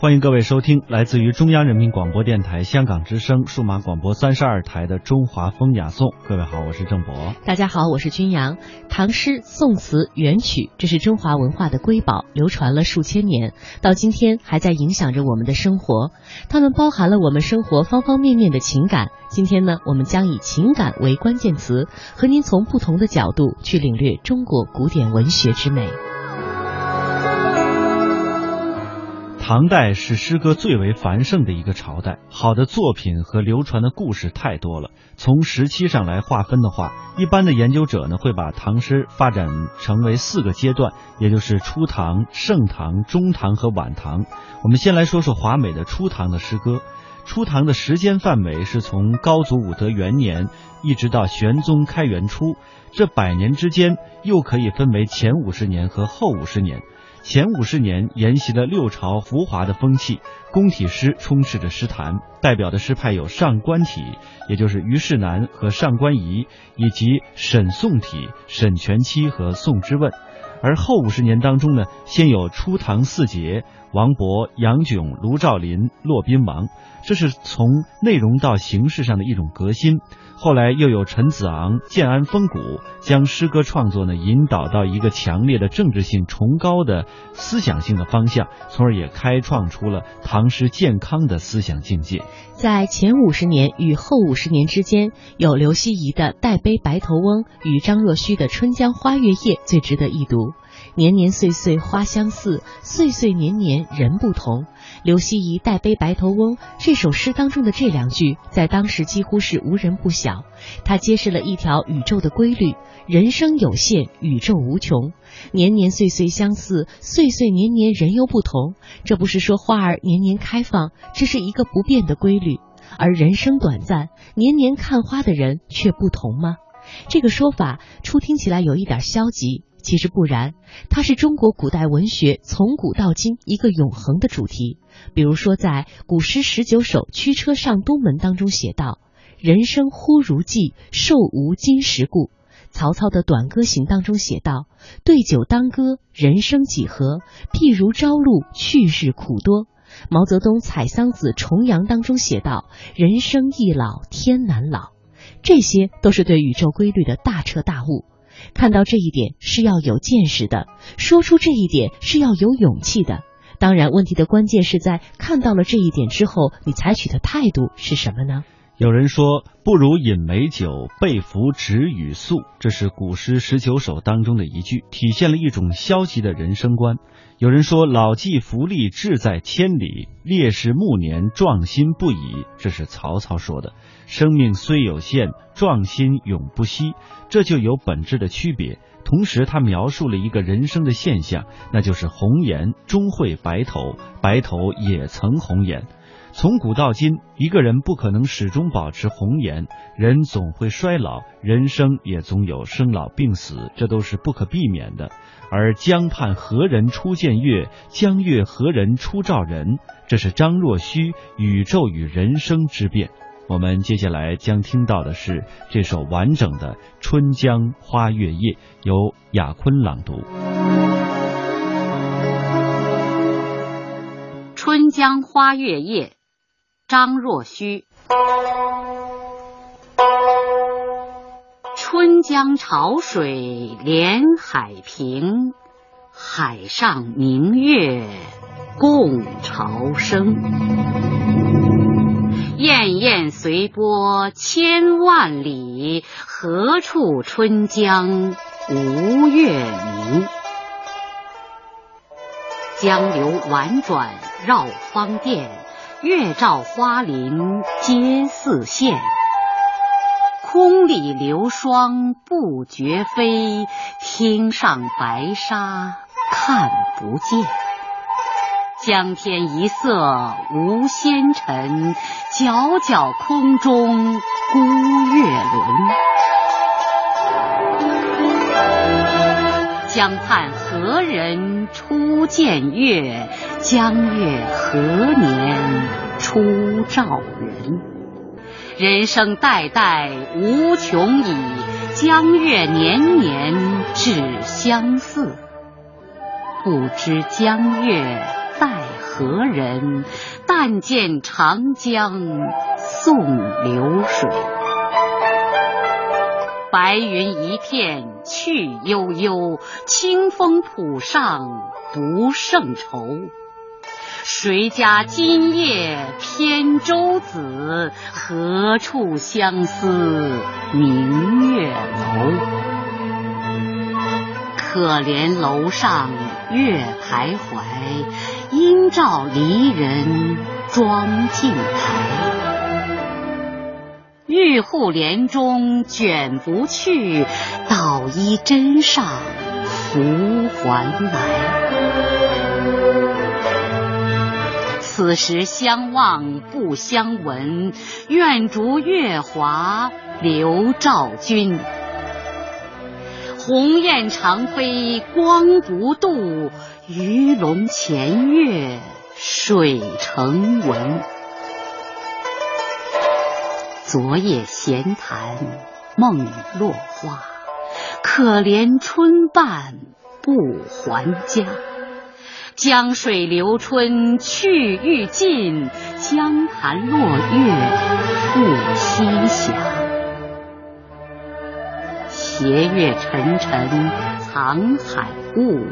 欢迎各位收听来自于中央人民广播电台香港之声数码广播三十二台的《中华风雅颂》。各位好，我是郑博。大家好，我是君阳。唐诗、宋词、元曲，这是中华文化的瑰宝，流传了数千年，到今天还在影响着我们的生活。它们包含了我们生活方方面面的情感。今天呢，我们将以情感为关键词，和您从不同的角度去领略中国古典文学之美。唐代是诗歌最为繁盛的一个朝代，好的作品和流传的故事太多了。从时期上来划分的话，一般的研究者呢会把唐诗发展成为四个阶段，也就是初唐、盛唐、中唐和晚唐。我们先来说说华美的初唐的诗歌。初唐的时间范围是从高祖武德元年一直到玄宗开元初，这百年之间又可以分为前五十年和后五十年。前五十年沿袭了六朝浮华的风气，宫体诗充斥着诗坛，代表的诗派有上官体，也就是虞世南和上官仪，以及沈宋体，沈佺期和宋之问。而后五十年当中呢，先有初唐四杰：王勃、杨炯、卢照邻、骆宾王，这是从内容到形式上的一种革新。后来又有陈子昂、建安风骨，将诗歌创作呢引导到一个强烈的政治性、崇高的思想性的方向，从而也开创出了唐诗健康的思想境界。在前五十年与后五十年之间，有刘希夷的《代悲白头翁》与张若虚的《春江花月夜》最值得一读。年年岁岁花相似，岁岁年年人不同。刘希夷《代悲白头翁》这首诗当中的这两句，在当时几乎是无人不晓。它揭示了一条宇宙的规律：人生有限，宇宙无穷。年年岁岁相似，岁岁年年人又不同。这不是说花儿年年开放，这是一个不变的规律。而人生短暂，年年看花的人却不同吗？这个说法初听起来有一点消极。其实不然，它是中国古代文学从古到今一个永恒的主题。比如说，在《古诗十九首·驱车上东门》当中写道：“人生忽如寄，寿无今时故。”曹操的《短歌行》当中写道：“对酒当歌，人生几何？譬如朝露，去日苦多。”毛泽东《采桑子·重阳》当中写道：“人生易老，天难老。”这些都是对宇宙规律的大彻大悟。看到这一点是要有见识的，说出这一点是要有勇气的。当然，问题的关键是在看到了这一点之后，你采取的态度是什么呢？有人说：“不如饮美酒，被服止与宿。”这是古诗十九首当中的一句，体现了一种消极的人生观。有人说：“老骥伏枥，志在千里；烈士暮年，壮心不已。”这是曹操说的。生命虽有限，壮心永不息，这就有本质的区别。同时，他描述了一个人生的现象，那就是红颜终会白头，白头也曾红颜。从古到今，一个人不可能始终保持红颜，人总会衰老，人生也总有生老病死，这都是不可避免的。而江畔何人初见月？江月何人初照人？这是张若虚宇宙与人生之变。我们接下来将听到的是这首完整的《春江花月夜》，由雅坤朗读。《春江花月夜》张若虚，春江潮水连海平，海上明月共潮生。滟滟随波千万里，何处春江无月明？江流宛转绕芳甸。月照花林皆似霰，空里流霜不觉飞，汀上白沙看不见。江天一色无纤尘，皎皎空中孤月轮。江畔何人初见月？江月何年初照人？人生代代无穷已，江月年年只相似。不知江月待何人？但见长江送流水。白云一片去悠悠，清风浦上不胜愁。谁家今夜扁舟子？何处相思明月楼？可怜楼上月徘徊，应照离人妆镜台。玉户帘中卷不去，捣衣砧上拂还来。此时相望不相闻，愿逐月华流照君。鸿雁长飞光不度，鱼龙潜跃水成文。昨夜闲谈梦落花，可怜春半不还家。江水流春去欲尽，江潭落月复西斜。斜月沉沉藏海雾，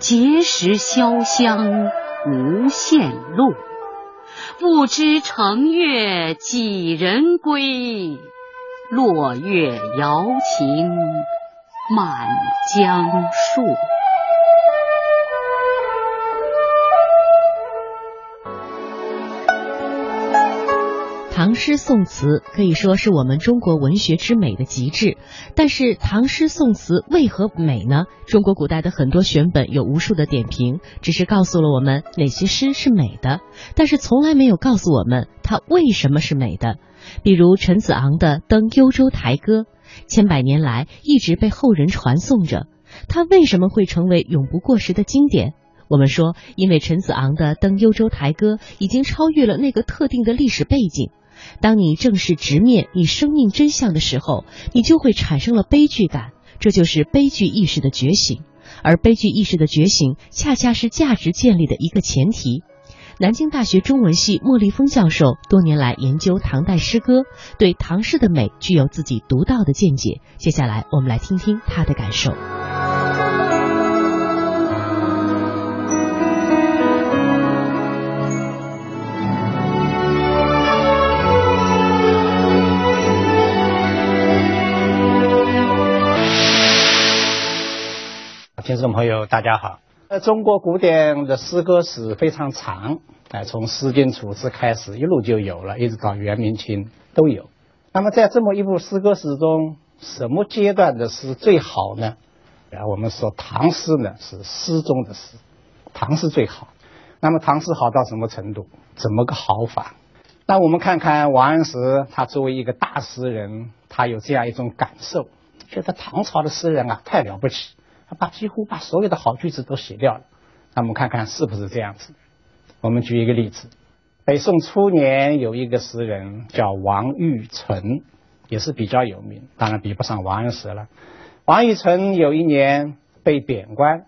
碣石潇湘无限路。不知乘月几人归？落月摇情满江树。唐诗宋词可以说是我们中国文学之美的极致，但是唐诗宋词为何美呢？中国古代的很多选本有无数的点评，只是告诉了我们哪些诗是美的，但是从来没有告诉我们它为什么是美的。比如陈子昂的《登幽州台歌》，千百年来一直被后人传颂着，它为什么会成为永不过时的经典？我们说，因为陈子昂的《登幽州台歌》已经超越了那个特定的历史背景。当你正式直面你生命真相的时候，你就会产生了悲剧感，这就是悲剧意识的觉醒。而悲剧意识的觉醒，恰恰是价值建立的一个前提。南京大学中文系莫立峰教授多年来研究唐代诗歌，对唐诗的美具有自己独到的见解。接下来，我们来听听他的感受。听众朋友，大家好。呃，中国古典的诗歌史非常长，哎，从《诗经》《楚辞》开始，一路就有了，一直到元明清都有。那么在这么一部诗歌史中，什么阶段的诗最好呢？啊，我们说唐诗呢是诗中的诗，唐诗最好。那么唐诗好到什么程度？怎么个好法？那我们看看王安石，他作为一个大诗人，他有这样一种感受，觉得唐朝的诗人啊太了不起。把几乎把所有的好句子都写掉了，那我们看看是不是这样子？我们举一个例子：北宋初年有一个诗人叫王玉存，也是比较有名，当然比不上王安石了。王玉存有一年被贬官，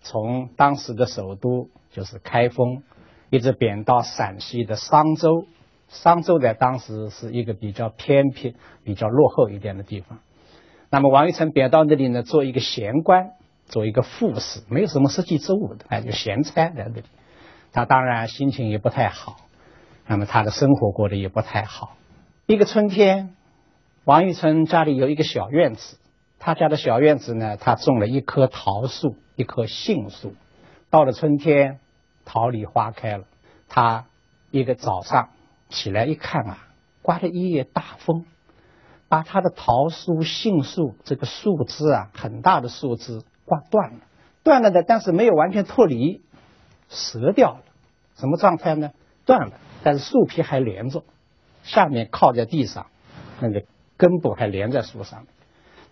从当时的首都就是开封，一直贬到陕西的商州。商州在当时是一个比较偏僻、比较落后一点的地方。那么王玉成贬到那里呢，做一个闲官。做一个副使，没有什么实际职务的，哎，就闲差在这里。他当然心情也不太好，那么他的生活过得也不太好。一个春天，王玉春家里有一个小院子，他家的小院子呢，他种了一棵桃树，一棵杏树。到了春天，桃李花开了。他一个早上起来一看啊，刮了一夜大风，把他的桃树、杏树这个树枝啊，很大的树枝。挂断了，断了的，但是没有完全脱离，折掉了，什么状态呢？断了，但是树皮还连着，下面靠在地上，那个根部还连在树上，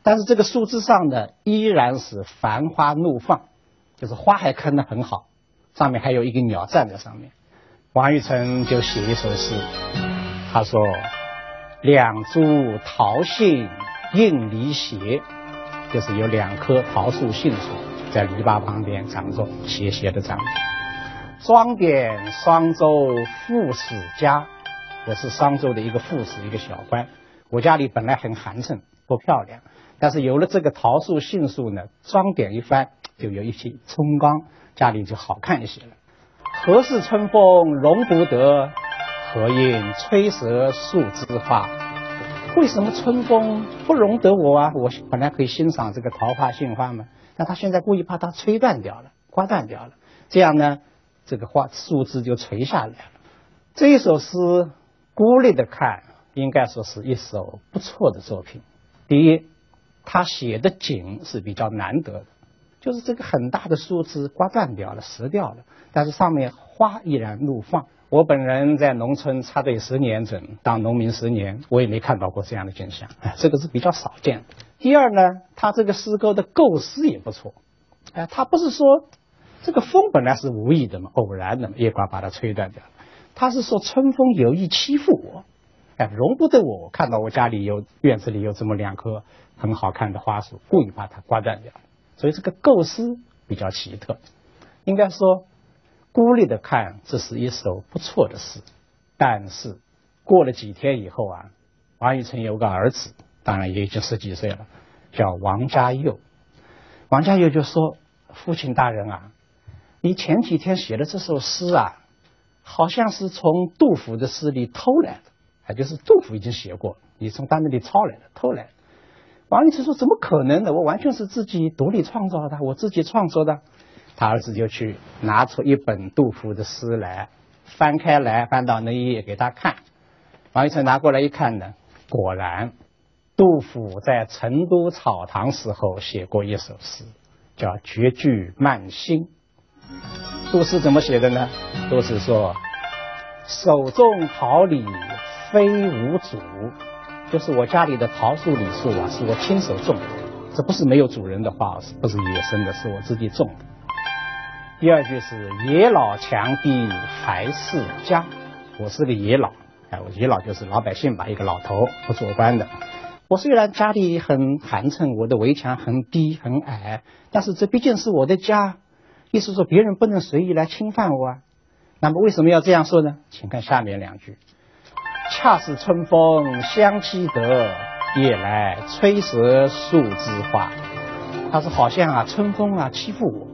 但是这个树枝上呢，依然是繁花怒放，就是花还开得很好，上面还有一个鸟站在上面。王玉成就写一首诗，他说：“两株桃杏映篱斜。”就是有两棵桃树、杏树在篱笆旁边长着，斜斜的长。装点商州副使家，我是商州的一个副使，一个小官。我家里本来很寒碜，不漂亮，但是有了这个桃树杏树呢，装点一番，就有一些春光，家里就好看一些了。何事春风容不得，何应吹折树枝花？为什么春风不容得我啊？我本来可以欣赏这个桃花杏花嘛，但他现在故意把它吹断掉了，刮断掉了，这样呢？这个花树枝就垂下来了。这一首诗孤立的看，应该说是一首不错的作品。第一，他写的景是比较难得的，就是这个很大的树枝刮断掉了、折掉了，但是上面花依然怒放。我本人在农村插队十年整，当农民十年，我也没看到过这样的景象，哎，这个是比较少见的。第二呢，他这个诗歌的构思也不错，哎，他不是说。这个风本来是无意的嘛，偶然的嘛，一刮把它吹断掉。他是说春风有意欺负我，哎，容不得我看到我家里有院子里有这么两棵很好看的花树，故意把它刮断掉。所以这个构思比较奇特。应该说，孤立的看，这是一首不错的诗。但是过了几天以后啊，王宇成有个儿子，当然也已经十几岁了，叫王家佑。王家佑就说：“父亲大人啊。”你前几天写的这首诗啊，好像是从杜甫的诗里偷来的，也就是杜甫已经写过，你从他那里抄来的，偷来的。王一之说：“怎么可能呢？我完全是自己独立创造的，我自己创作的。”他儿子就去拿出一本杜甫的诗来，翻开来，翻到那一页给他看。王一成拿过来一看呢，果然，杜甫在成都草堂时候写过一首诗，叫《绝句慢心》。杜诗怎么写的呢？杜诗说：“手种桃李非无主，就是我家里的桃树李树啊，是我亲手种的，这不是没有主人的话，是不是野生的，是我自己种的。”第二句是“野老强逼还是家”，我是个野老，哎，我野老就是老百姓吧，一个老头，不做官的。我虽然家里很寒碜，我的围墙很低很矮，但是这毕竟是我的家。意思说别人不能随意来侵犯我啊，那么为什么要这样说呢？请看下面两句：恰似春风相欺得，夜来吹折树枝花。他说好像啊春风啊欺负我，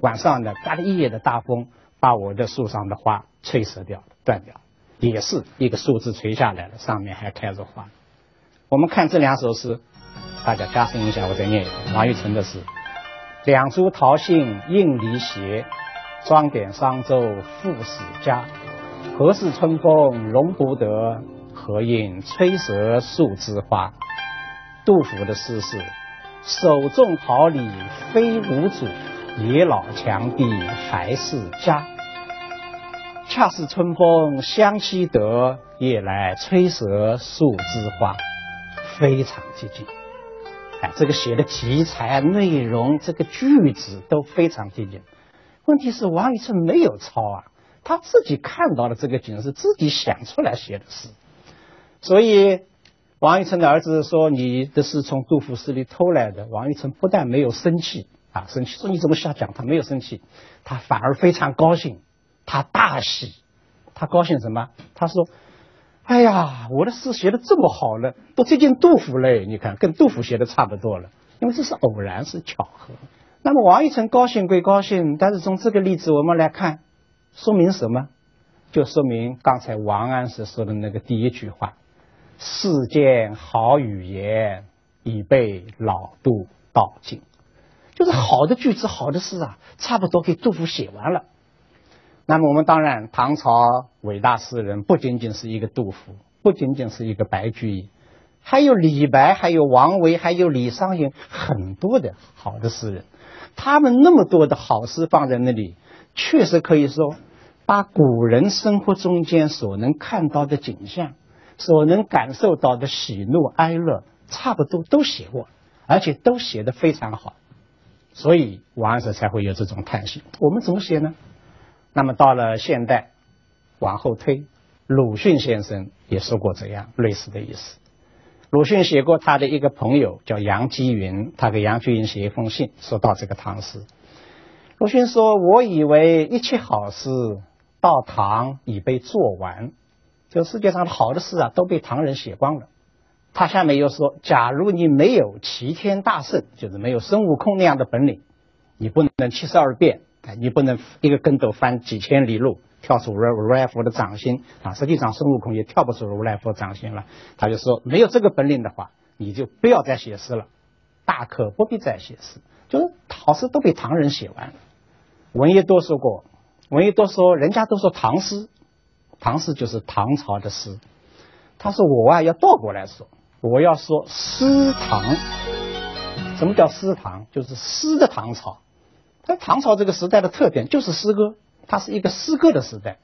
晚上呢刮了一夜的大风，把我的树上的花吹折掉断掉，也是一个树枝垂下来了，上面还开着花。我们看这两首诗，大家加深印象，我再念一遍王玉成的诗。两株桃杏映梨斜，装点商州富士家。何事春风容不得，何应吹折树枝花？杜甫的诗是：手种桃李非无主，野老强逼还是家。恰似春风相期得，夜来吹折树枝花，非常接近。哎，这个写的题材、内容、这个句子都非常接近。问题是王宇成没有抄啊，他自己看到了这个景，是自己想出来写的诗。所以王宇成的儿子说：“你的是从杜甫诗里偷来的。”王宇成不但没有生气啊，生气说：“你怎么瞎讲？”他没有生气，他反而非常高兴，他大喜。他高兴什么？他说。哎呀，我的诗写的这么好了，都接近杜甫嘞！你看，跟杜甫写的差不多了。因为这是偶然，是巧合。那么王一成高兴归高兴，但是从这个例子我们来看，说明什么？就说明刚才王安石说的那个第一句话：“世间好语言，已被老杜道尽。”就是好的句子、好的诗啊，差不多给杜甫写完了。那么我们当然，唐朝伟大诗人不仅仅是一个杜甫，不仅仅是一个白居易，还有李白，还有王维，还有李商隐，很多的好的诗人。他们那么多的好诗放在那里，确实可以说，把古人生活中间所能看到的景象，所能感受到的喜怒哀乐，差不多都写过，而且都写得非常好。所以王安石才会有这种叹息。我们怎么写呢？那么到了现代，往后推，鲁迅先生也说过这样类似的意思。鲁迅写过他的一个朋友叫杨基云，他给杨基云写一封信，说到这个唐诗。鲁迅说：“我以为一切好事到唐已被做完，这世界上的好的事啊都被唐人写光了。”他下面又说：“假如你没有齐天大圣，就是没有孙悟空那样的本领，你不能七十二变，你不能一个跟斗翻几千里路，跳出如如来佛的掌心啊！实际上孙悟空也跳不出如来佛掌心了。他就说，没有这个本领的话，你就不要再写诗了，大可不必再写诗。就是好诗都被唐人写完了。闻一多说过，闻一多说，人家都说唐诗，唐诗就是唐朝的诗。他说我啊要倒过来说。”我要说诗唐，什么叫诗唐？就是诗的唐朝。它唐朝这个时代的特点就是诗歌，它是一个诗歌的时代。